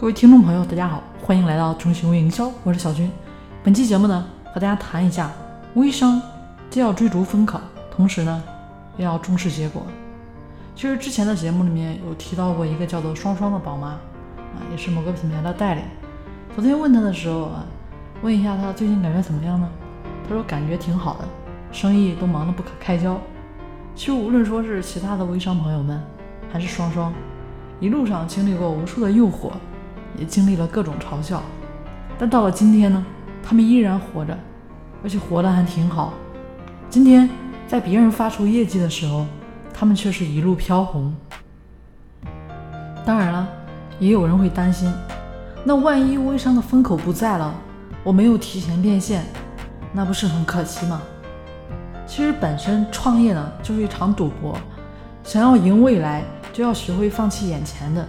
各位听众朋友，大家好，欢迎来到中行微营销，我是小军。本期节目呢，和大家谈一下微商既要追逐风口，同时呢，也要重视结果。其实之前的节目里面有提到过一个叫做双双的宝妈啊，也是某个品牌的代理。昨天问她的时候啊，问一下她最近感觉怎么样呢？她说感觉挺好的，生意都忙得不可开交。其实无论说是其他的微商朋友们，还是双双，一路上经历过无数的诱惑。也经历了各种嘲笑，但到了今天呢，他们依然活着，而且活得还挺好。今天在别人发出业绩的时候，他们却是一路飘红。当然了，也有人会担心，那万一微商的风口不在了，我没有提前变现，那不是很可惜吗？其实本身创业呢就是一场赌博，想要赢未来，就要学会放弃眼前的，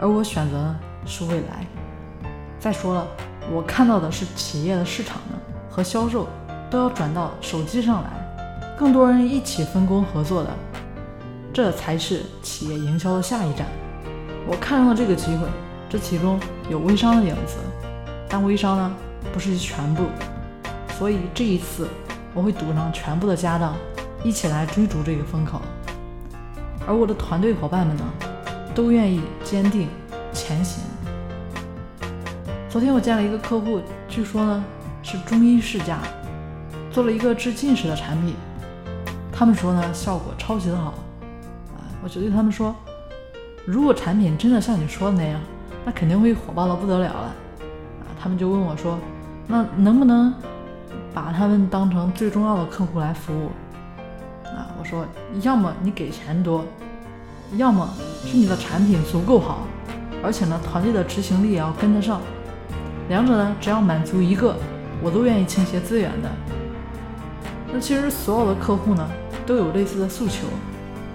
而我选择。是未来。再说了，我看到的是企业的市场呢和销售都要转到手机上来，更多人一起分工合作的，这才是企业营销的下一站。我看中了这个机会，这其中有微商的影子，但微商呢不是全部，所以这一次我会赌上全部的家当，一起来追逐这个风口。而我的团队伙伴们呢，都愿意坚定前行。昨天我见了一个客户，据说呢是中医世家，做了一个治近视的产品。他们说呢效果超级的好，啊，我就对他们说，如果产品真的像你说的那样，那肯定会火爆的不得了了。啊，他们就问我说，那能不能把他们当成最重要的客户来服务？啊，我说，要么你给钱多，要么是你的产品足够好，而且呢团队的执行力也要跟得上。两者呢，只要满足一个，我都愿意倾斜资源的。那其实所有的客户呢，都有类似的诉求，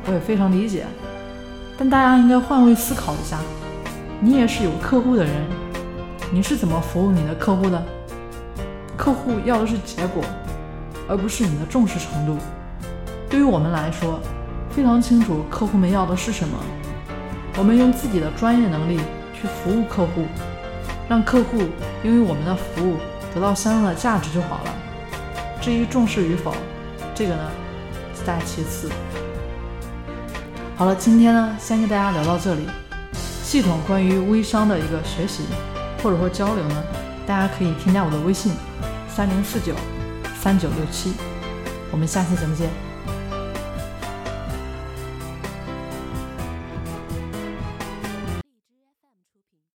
我也非常理解。但大家应该换位思考一下，你也是有客户的人，你是怎么服务你的客户的？客户要的是结果，而不是你的重视程度。对于我们来说，非常清楚客户们要的是什么，我们用自己的专业能力去服务客户。让客户因为我们的服务得到相应的价值就好了。至于重视与否，这个呢在其次。好了，今天呢先跟大家聊到这里。系统关于微商的一个学习或者说交流呢，大家可以添加我的微信：三零四九三九六七。我们下期节目见。